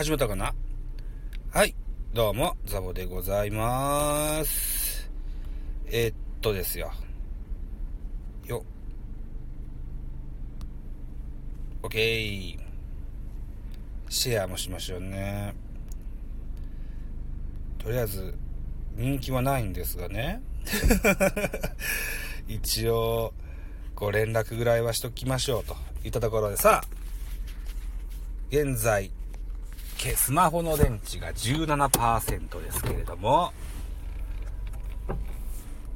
始まったかな？はい。どうも、ザボでございます。えーっとですよ。よ。オッケー。シェアもしましょうね。とりあえず、人気はないんですがね。一応、ご連絡ぐらいはしときましょうといったところでさ、現在、スマホの電池が17%ですけれども、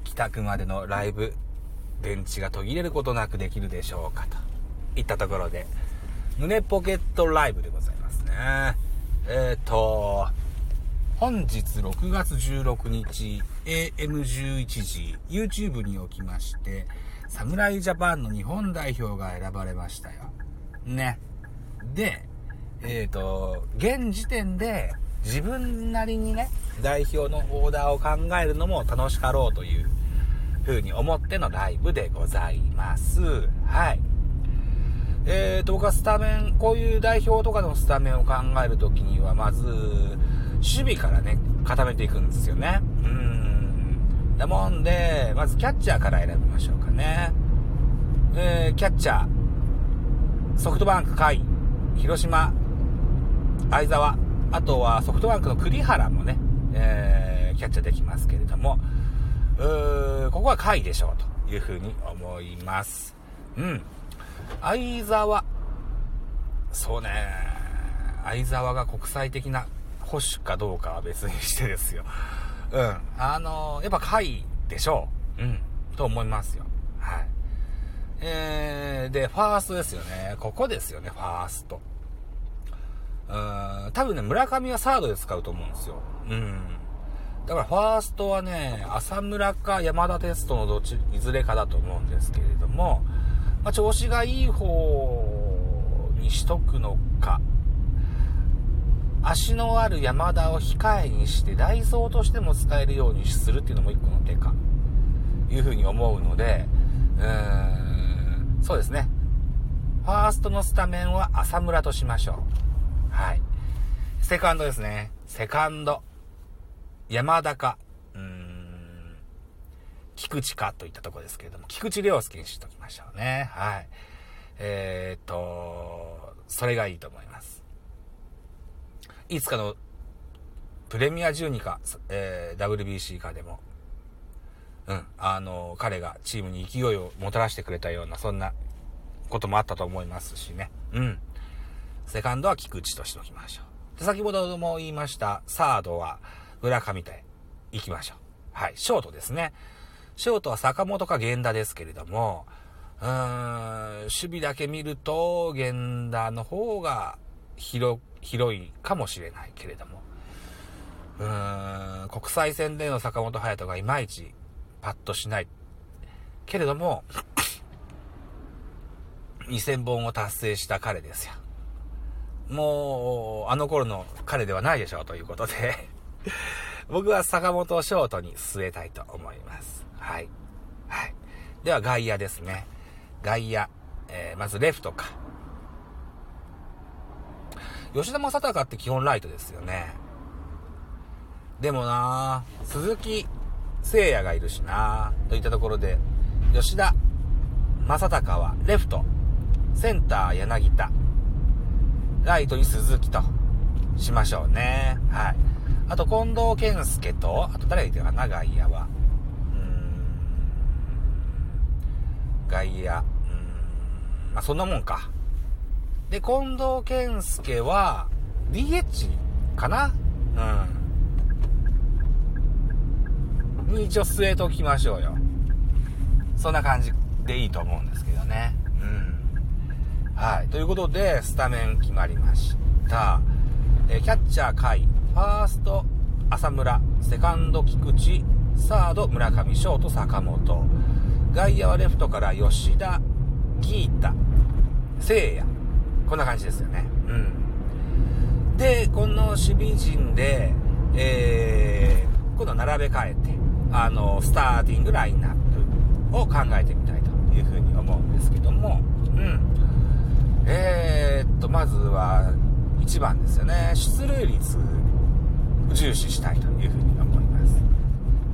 帰宅までのライブ、電池が途切れることなくできるでしょうかといったところで、胸ポケットライブでございますね。えっ、と、本日6月16日 AM11 時 YouTube におきまして侍ジャパンの日本代表が選ばれましたよ。ね。で、えっ、と、現時点で自分なりにね、代表のオーダーを考えるのも楽しかろうという風に思ってのライブでございます。はい。えーと、僕はスタメン、こういう代表とかのスタメンを考えるときには、まず、守備からね、固めていくんですよね。うん。だもんで、まずキャッチャーから選びましょうかね。えー、キャッチャー、ソフトバンク、甲斐、広島、相沢、あとはソフトバンクの栗原もね、えー、キャッチャーできますけれども、うーここは甲斐でしょうというふうに思います。うん。相沢、そうね、相沢が国際的な保守かどうかは別にしてですよ。うん。あのやっぱ甲斐でしょう。うん。と思いますよ。はい。えー、で、ファーストですよね。ここですよね、ファースト。うん、多分ね、村上はサードで使うと思うんですよ。うん。だからファーストはね、浅村か山田テストのどっち、いずれかだと思うんですけれども、まあ、調子がいい方にしとくのか、足のある山田を控えにして、ダイソーとしても使えるようにするっていうのも一個の手か、いうふうに思うので、うーん、そうですね。ファーストのスタメンは浅村としましょう。はい。セカンドですね。セカンド。山田か、うーん、菊池かといったところですけれども、菊池涼介にしときましょうね。はい。えー、っと、それがいいと思います。いつかのプレミア12か、えー、WBC かでも、うん、あの、彼がチームに勢いをもたらしてくれたような、そんなこともあったと思いますしね。うん。セカンドは菊池としておきましょう。で先ほども言いました、サードは村上で行きましょう。はい。ショートですね。ショートは坂本か源田ですけれども、うーん、守備だけ見ると、源田の方が広、広いかもしれないけれども、うーん、国際戦での坂本隼人がいまいちパッとしない。けれども、2000本を達成した彼ですよ。もう、あの頃の彼ではないでしょうということで、僕は坂本をショートに据えたいと思います。はい。はい。では外野ですね。外野。えー、まずレフトか。吉田正尚って基本ライトですよね。でもな鈴木誠也がいるしなといったところで、吉田正尚はレフト、センター柳田、ライトに鈴木としましょうね。はい。あと、近藤健介と、あと誰がいたかな、外野は。うーん。外野。うーん。まあ、そんなもんか。で、近藤健介は、DH かな？うん。に一応据えときましょうよ。そんな感じでいいと思うんですけどね。はい。ということで、スタメン決まりました。えーキャッチャー、甲斐。ファースト、浅村。セカンド、菊池。サード、村上。ショート、坂本。外野はレフトから吉田、ギータ、聖也。こんな感じですよね。うん。で、この守備陣で、えー、今度並べ替えて、あの、スターティングラインナップを考えてみたいというふうに思うんですけども、うん。えー、っと、まずは、1番ですよね。出塁率重視したいというふうに思います。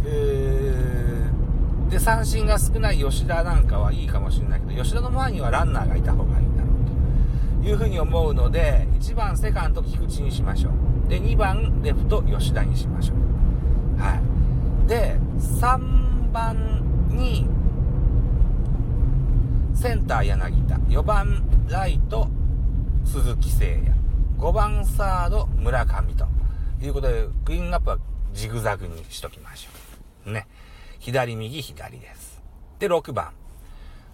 えー、で、三振が少ない吉田なんかはいいかもしれないけど、吉田の前にはランナーがいた方がいいんだろうというふうに思うので、1番セカンド菊池にしましょう。で、2番レフト吉田にしましょう。はい。で、3番に、センター柳田、4番ライト鈴木誠也、5番サード村上ということで、クリーンアップはジグザグにしときましょう。ね。左右左です。で、6番。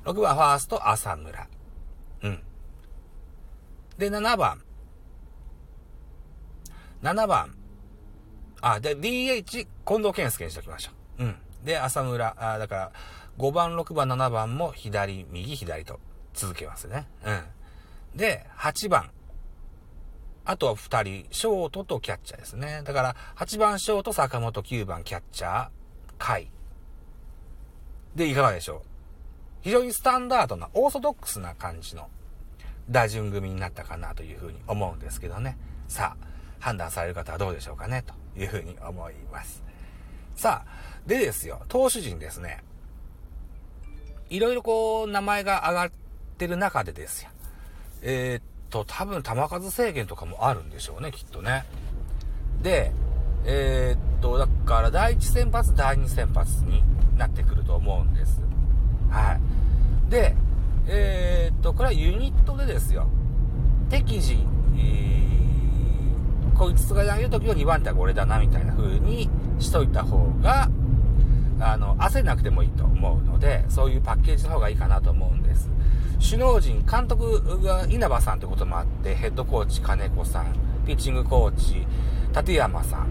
6番ファースト浅村。うん。で、7番。7番。あ、で、DH、近藤健介にしときましょう。うん。で、浅村。あだから、5番、6番、7番も左、右、左と続けますね。うん。で、8番。あとは2人、ショートとキャッチャーですね。だから、8番ショート、坂本、9番キャッチャー、甲斐。で、いかがでしょう？非常にスタンダードな、オーソドックスな感じの打順組になったかなというふうに思うんですけどね。さあ、判断される方はどうでしょうかね、というふうに思います。さあ、でですよ、投手陣ですね。いろいろこう、名前が上がってる中でですよ。えー、っと、多分球数制限とかもあるんでしょうね、きっとね。で、えー、っと、だから第1先発、第2先発になってくると思うんです。はい。で、えー、っと、これはユニットでですよ。適時、えー、こいつが投げるときは2番手はこれだな、みたいな風にしといた方が、あの、焦なくてもいいと思うので、そういうパッケージの方がいいかなと思うんです。首脳陣、監督が稲葉さんってこともあって、ヘッドコーチ金子さん、ピッチングコーチ、立山さ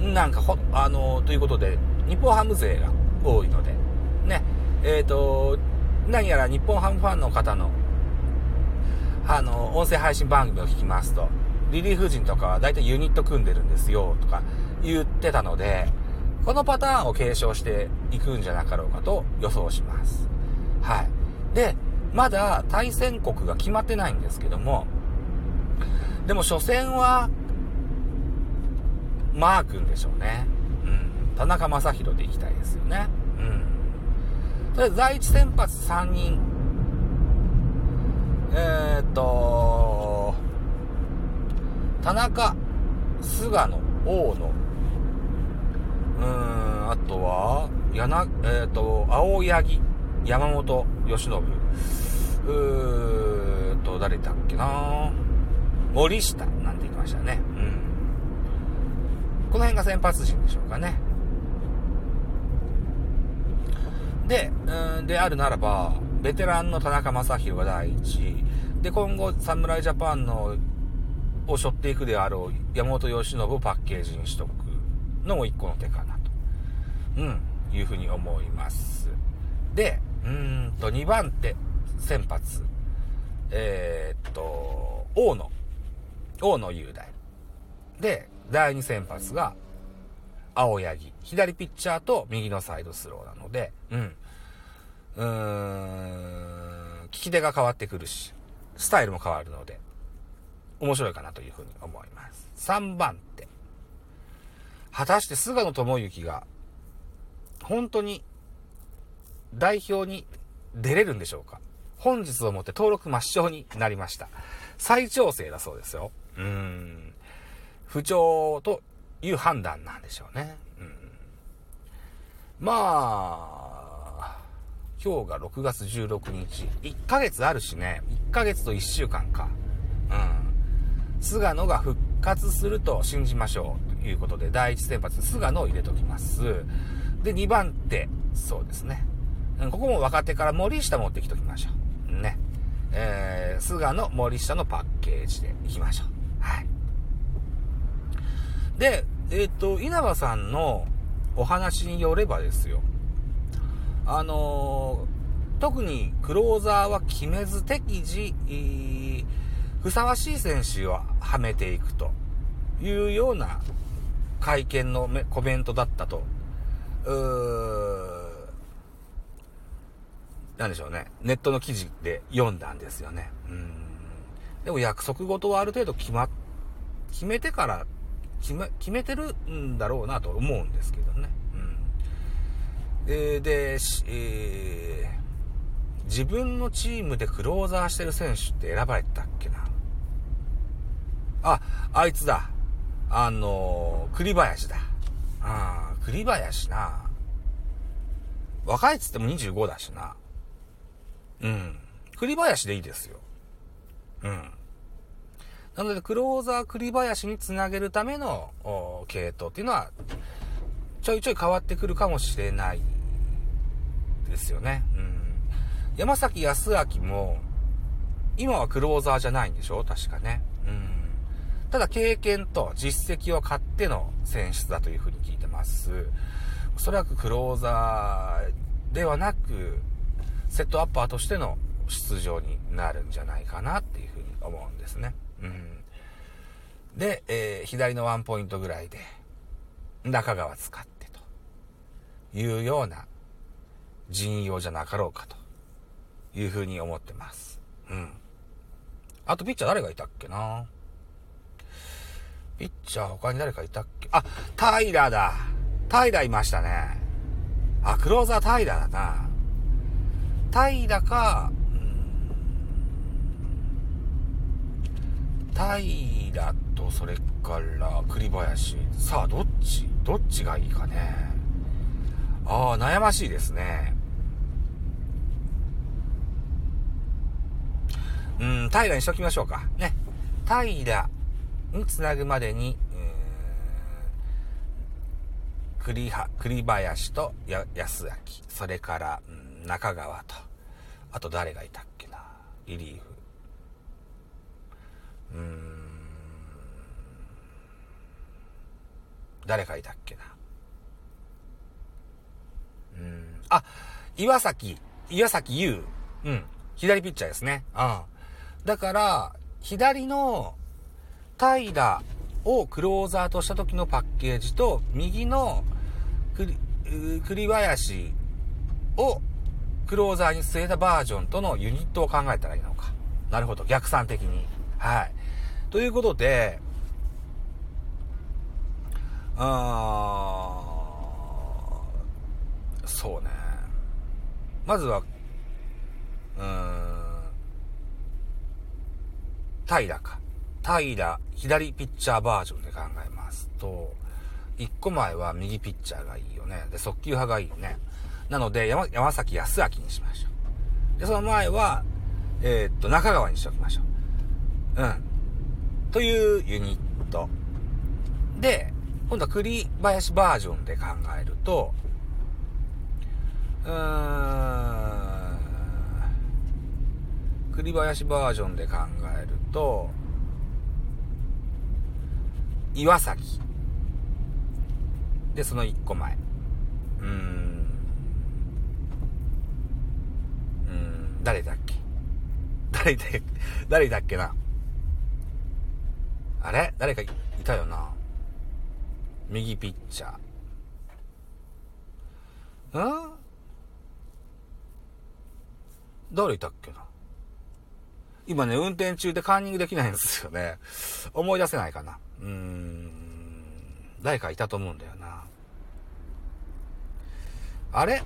ん、なんかほ、あの、ということで、日本ハム勢が多いので、ね、えっ、ー、と、何やら日本ハムファンの方の、あの、音声配信番組を聞きますと、リリーフ陣とかは大体ユニット組んでるんですよ、とか言ってたので、このパターンを継承していくんじゃなかろうかと予想します。はい。で、まだ対戦国が決まってないんですけども、でも初戦は、マー君でしょうね。うん。田中将大で行きたいですよね。うん。とりあえず第一先発3人。えー、っと、田中、菅野、大野、うん、あとは、やな、えっ、ー、と、青柳、山本由伸、うーと、誰だっけな森下なんて言ってましたね。うん。この辺が先発陣でしょうかね。で、うん、であるならば、ベテランの田中将大が第一。で、今後、侍ジャパンの、を背負っていくであろう山本由伸をパッケージにしとくのも一個の手かなと。うん、いうふうに思います。で、うんと、2番手、先発。えー、っと、大野。大野雄大。で、第2先発が、青柳。左ピッチャーと右のサイドスローなので、うん。うーん、利き手が変わってくるし、スタイルも変わるので、面白いかなというふうに思います。3番。果たして菅野智之が、本当に代表に出れるんでしょうか？本日をもって登録抹消になりました。再調整だそうですよ。うん。不調という判断なんでしょうね。うん、まあ、今日が6月16日。1ヶ月あるしね。1ヶ月と1週間か。うん。菅野が復活すると信じましょう。いうことで、第1先発、菅野を入れときます。で、2番手、そうですね。ここも若手から森下持ってきときましょう。ね。えー、菅野、森下のパッケージでいきましょう。はい。で、えっ、ー、と、稲葉さんのお話によればですよ。あのー、特にクローザーは決めず適時、ふさわしい選手をはめていくというような会見のコメントだったと、うーなんでしょうね、ネットの記事で読んだんですよね。うんでも約束事はある程度決ま、決めてから決め、決めてるんだろうなと思うんですけどね。うん。えー、で、えー、自分のチームでクローザーしてる選手って選ばれたっけな。あ、あいつだ。あのー、栗林だ。ああ、栗林な。若いっつっても25だしな。うん。栗林でいいですよ。うん。なので、クローザー栗林につなげるための系統っていうのは、ちょいちょい変わってくるかもしれないですよね。うん。山崎康明も、今はクローザーじゃないんでしょ？確かね。うん。ただ経験と実績を買っての選出だというふうに聞いてます。おそらくクローザーではなく、セットアッパーとしての出場になるんじゃないかなっていうふうに思うんですね。うん。で、えー、左のワンポイントぐらいで、中川使ってというような陣容じゃなかろうかというふうに思ってます。うん。あとピッチャー誰がいたっけな？ピッチャー他に誰かいたっけ？あ、平だ。平いましたね。あ、クローザー平だな。平か、平と、それから栗林。さあ、どっち？どっちがいいかね。ああ、悩ましいですね。うん、平にしときましょうか。ね。平につなぐまでに、栗は、栗林とや安明、それから、うん、中川と、あと誰がいたっけな、リリーフ。うーん。誰かいたっけな。うん。あ、岩崎、岩崎優。うん。左ピッチャーですね。うん。だから、左の平をクローザーとした時のパッケージと、右の栗林をクローザーに据えたバージョンとのユニットを考えたらいいのか。なるほど。逆算的に。はい。ということで、あそうね。まずは、うーん、平か。平、左ピッチャーバージョンで考えますと、1個前は右ピッチャーがいいよね。で、速球派がいいよね。なので、山山崎康明にしましょう。で、その前は、えー、っと、中川にしておきましょう。うん。というユニット。で、今度は栗林バージョンで考えると、うーん、栗林バージョンで考えると、岩崎。で、その1個前。うーん。うーん、誰だっけ？誰だっけ、誰だっけな？あれ？誰かいたよな。右ピッチャー。ん誰いたっけな？今ね、運転中でカンニングできないんですよね。思い出せないかな。うん。誰かいたと思うんだよな。あれ？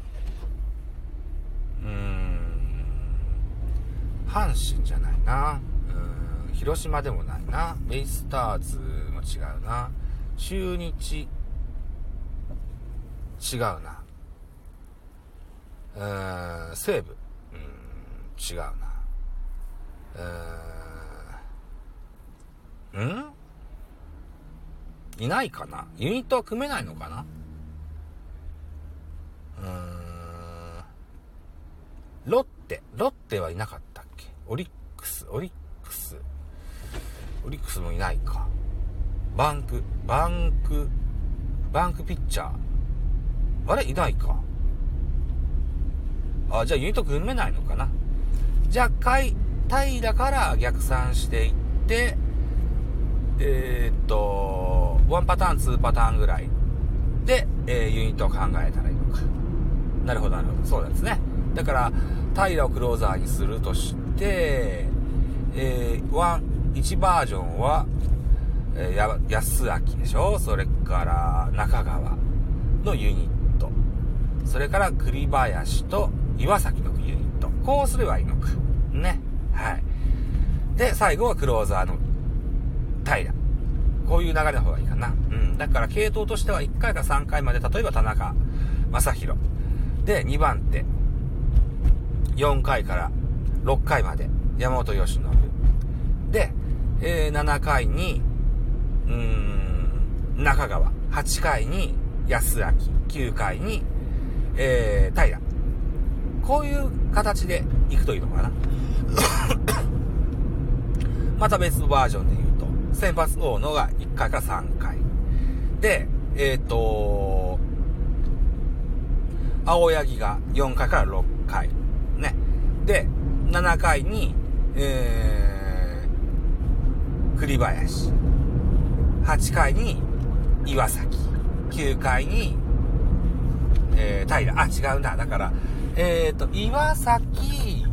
うーん。阪神じゃないな。うん広島でもないな。ベイスターズも違うな。中日、違うな。うーん、西武、うん、違うな。うーん、ん？いないかな？ユニットは組めないのかな？うーん、ロッテ、ロッテはいなかったっけ？オリックス、オリックス、オリックスもいないか。バンク、バンク、バンクピッチャー。あれ？いないか。あ、じゃあユニット組めないのかな？じゃあ、回、平から逆算していって、えー、っと、1パターン、2パターンぐらいで、えー、ユニットを考えたらいいのか。なるほど、なるほど。そうなんですね。だから、平をクローザーにするとして、えー、1、1バージョンは、えー、や、安明でしょ？それから中川のユニット。それから栗林と岩崎のユニット。こうすればいいのか。ね。はい。で、最後はクローザーの平。こういう流れの方がいいかな。うん。だから系統としては1回か3回まで、例えば田中正宏。で、2番手。4回から6回まで山本由伸。で、えー、7回に、うーん、中川。8回に安明。9回に、えー、平。こういう形で行くといいのかな。また別バージョンで、先発大野が1回から3回。で、えっ、ー、と、青柳が4回から6回。ね。で、7回に、えー、栗林。8回に岩崎。9回に、えー、平。あ、違うんだ。だから、えっ、ー、と、岩崎、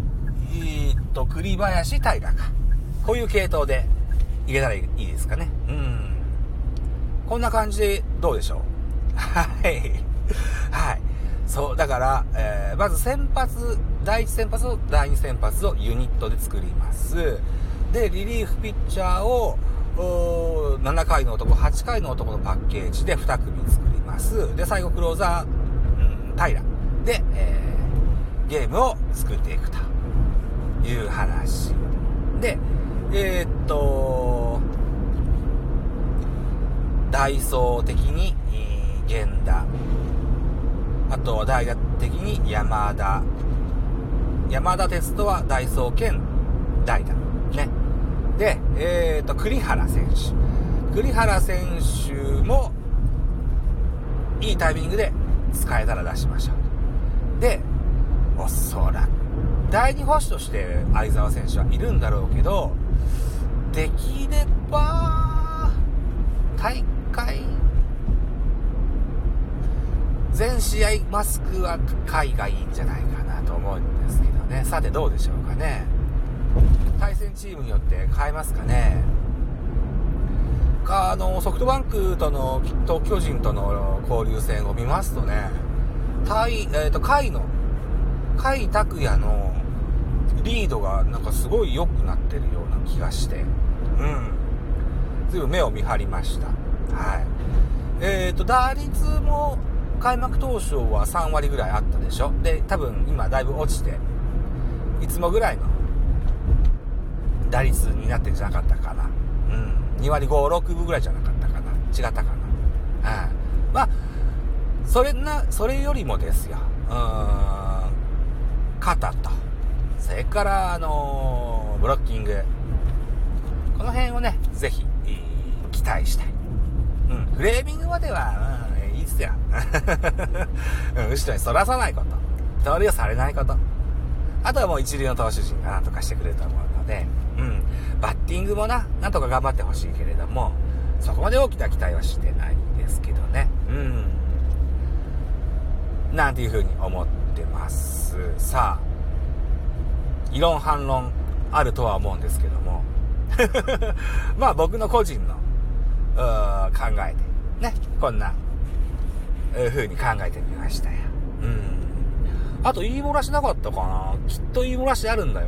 えっ、ー、と、栗林、平か。こういう系統でいけたらいいですかね。うん。こんな感じでどうでしょう？はい。はい。そう、だから、えー、まず先発、第1先発と第2先発をユニットで作ります。で、リリーフピッチャーを、7回の男、8回の男のパッケージで2組作ります。で、最後クローザー、うん、平で、えー、ゲームを作っていくという話。で、えー、っと、ダイソー的に、源田、あとは大学的に山田。山田哲人はダイソー兼代打。ね。で、えっ、ー、と、栗原選手。栗原選手も、いいタイミングで使えたら出しましょう。で、おそらく、第2保守として相澤選手はいるんだろうけど、できれば、大会全試合マスクは海がいいんじゃないかなと思うんですけどね。さてどうでしょうかね。対戦チームによって変えますかね。か、あの、ソフトバンクとの、と巨人との交流戦を見ますとね、対、えっ、ー、と、甲斐の、甲斐拓也のリードがなんかすごい良くなってるような気がして、うん。ずいぶん目を見張りました。はい。えっ、ー、と、打率も開幕当初は3割ぐらいあったでしょ？で、多分今だいぶ落ちて、いつもぐらいの打率になってんじゃなかったかな。うん。2割5、6分ぐらいじゃなかったかな。違ったかな。うん。まあ、それな、それよりもですよ。うん。肩と、それから、あのー、ブロッキング。この辺をね、ぜひ、期待したい。フレーミングまでは、うんですよ。後ろに反らさないこと。通りをされないこと。あとはもう一流の投手陣が何とかしてくれると思うので、うん。バッティングもな、なんとか頑張ってほしいけれども、そこまで大きな期待はしてないんですけどね。うん。なんていうふうに思ってます。さあ、異論反論あるとは思うんですけども、まあ僕の個人の、考えで、ね、こんなう風に考えてみましたよ。うん。あと言い漏らしなかったかなきっと言い漏らしあるんだよ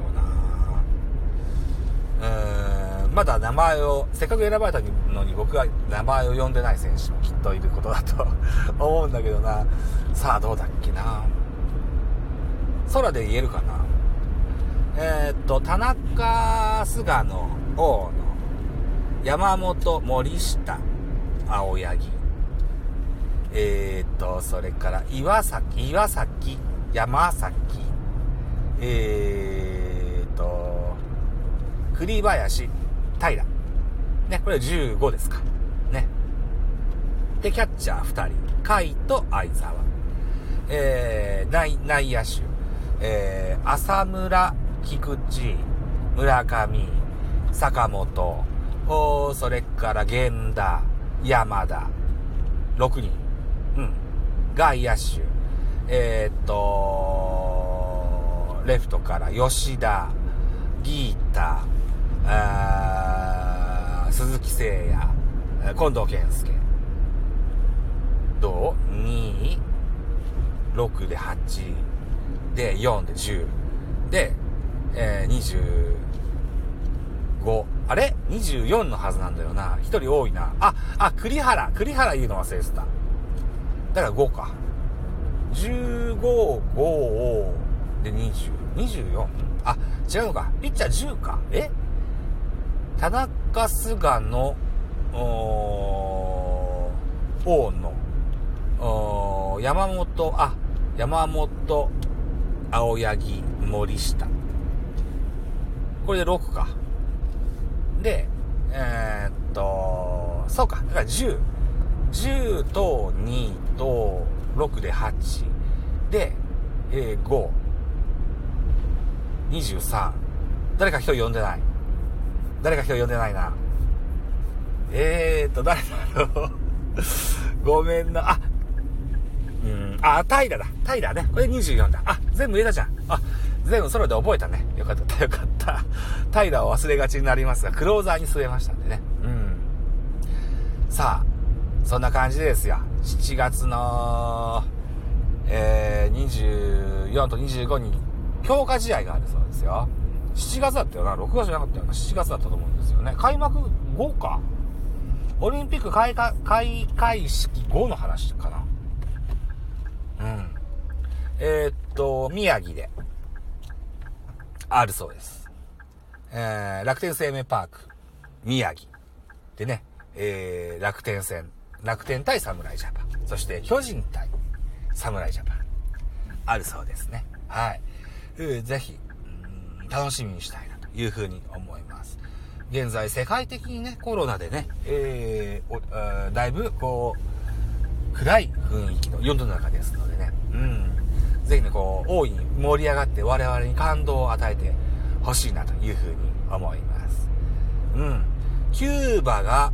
な。うん。まだ名前を、せっかく選ばれたのに僕が名前を呼んでない選手もきっといることだと 思うんだけどな。さあどうだっけな。空で言えるかな。えー、っと、田中、菅野、大野、山本、森下、青柳、えー、っと、それから岩崎、岩崎、山崎、えー、っと、栗林、平。ね、これ15ですか。ね。で、キャッチャー2人。甲斐と相沢。えー、内、内野手。えー、浅村、菊池、村上、坂本、おそれから源田、山田、6人。うん。外野手。えー、っと、レフトから吉田、ギータ、あ鈴木誠也、近藤健介。どう ?2、6で8、で4で10、で、えー、25、あれ ?24 のはずなんだよな。1人多いな。あ、あ、栗原、栗原言うの忘れてた。だから5か。15、5で20、24? あ、違うのか。ピッチャー10か。え？田中菅野、お大野、お山本、あ、山本、青柳、森下。これで6か。で、えー、っと、そうか。だから10。10と2と6で8。で、えー、5。23。誰か人呼んでない。誰か人呼んでないな。えーと、誰だろう。ごめんな。あ、うん、あ、平だ。平ね。これ24だ。あ、全部入れたじゃん。あ、全部ソロで覚えたね。よかった、よかった。平を忘れがちになりますが、クローザーに据えましたんでね。うん。さあ、そんな感じですよ。7月の、えー、24と25に強化試合があるそうですよ。7月だったよな。6月じゃなかったよな。7月だったと思うんですよね。開幕後か。オリンピック開会開会式後の話かな。うん。えー、っと、宮城で、あるそうです。えー、楽天生命パーク、宮城。でね、えー、楽天戦、楽天対侍ジャパン。そして巨人対侍ジャパン。あるそうですね。はい。えー、ぜひ、楽しみにしたいなというふうに思います。現在世界的にね、コロナでね、えー、だいぶこう、暗い雰囲気の世の中ですのでね、うん。ぜひね、こう、大いに盛り上がって我々に感動を与えてほしいなというふうに思います。うん。キューバが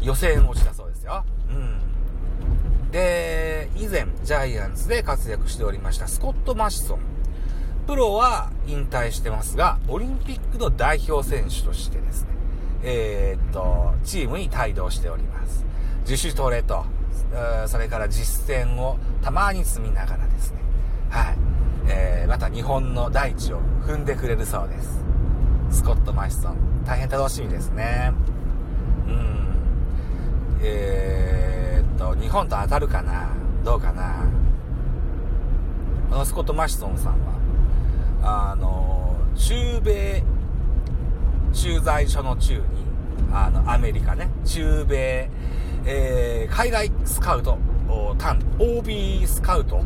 予選落ちたそうですよ。うん。で、以前、ジャイアンツで活躍しておりましたスコット・マシソン。プロは引退してますが、オリンピックの代表選手としてですね、えー、っと、チームに帯同しております。自主トレと、それから実践をたまに積みながらですね、はい、えー、また日本の大地を踏んでくれるそうです。スコット・マシソン、大変楽しみですね。うん。えー、っと、日本と当たるかな？どうかな？このスコット・マシソンさんは、あの、中米駐在所の中に、あの、アメリカね、中米、えー、海外スカウト、単、OB スカウト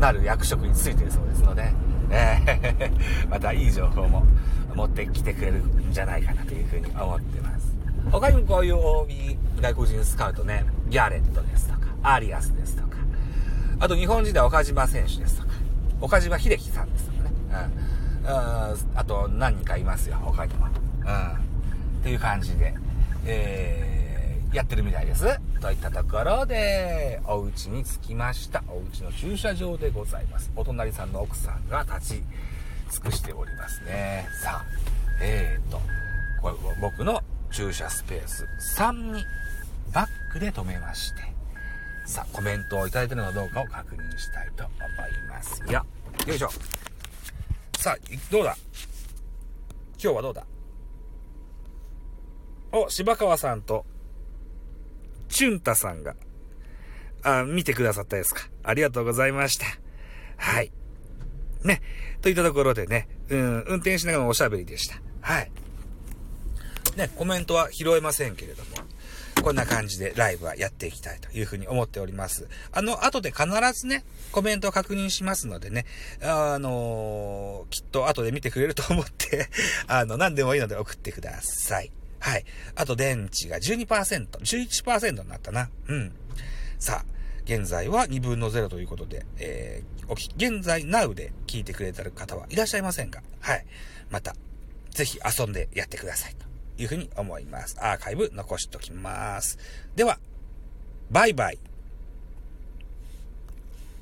なる役職についてるそうですので、えー、またいい情報も持ってきてくれるんじゃないかなというふうに思ってます。他にもこういう OB 外国人スカウトね、ギャレットですとか、アリアスですとか、あと日本人では岡島選手ですとか、岡島秀樹さんですとかね、うん。あと何人かいますよ、他にも。うん。っていう感じで、えー、やってるみたいです。といたところで、お家に着きました。お家の駐車場でございます。お隣さんの奥さんが立ち尽くしておりますね。さあ、えーと、これ僕の駐車スペース3にバックで止めまして、さあ、コメントをいただいてるのかどうかを確認したいと思いますよ。よいしょ。さあ、どうだ？今日はどうだ？お、柴川さんと、チュンタさんが、あ、見てくださったですか。ありがとうございました。はい。ね。といったところでね、うん、運転しながらのおしゃべりでした。はい。ね、コメントは拾えませんけれども、こんな感じでライブはやっていきたいというふうに思っております。あの、後で必ずね、コメントを確認しますのでね、あのー、きっと後で見てくれると思ってあの、何でもいいので送ってください。はい。あと電池が12%、11%になったな。うん。さあ、現在は2分の0ということで、えー、おき、現在 Now で聞いてくれてる方はいらっしゃいませんが、はい。また、ぜひ遊んでやってくださいと。いうふうに思います。アーカイブ残しときます。では、バイバイ。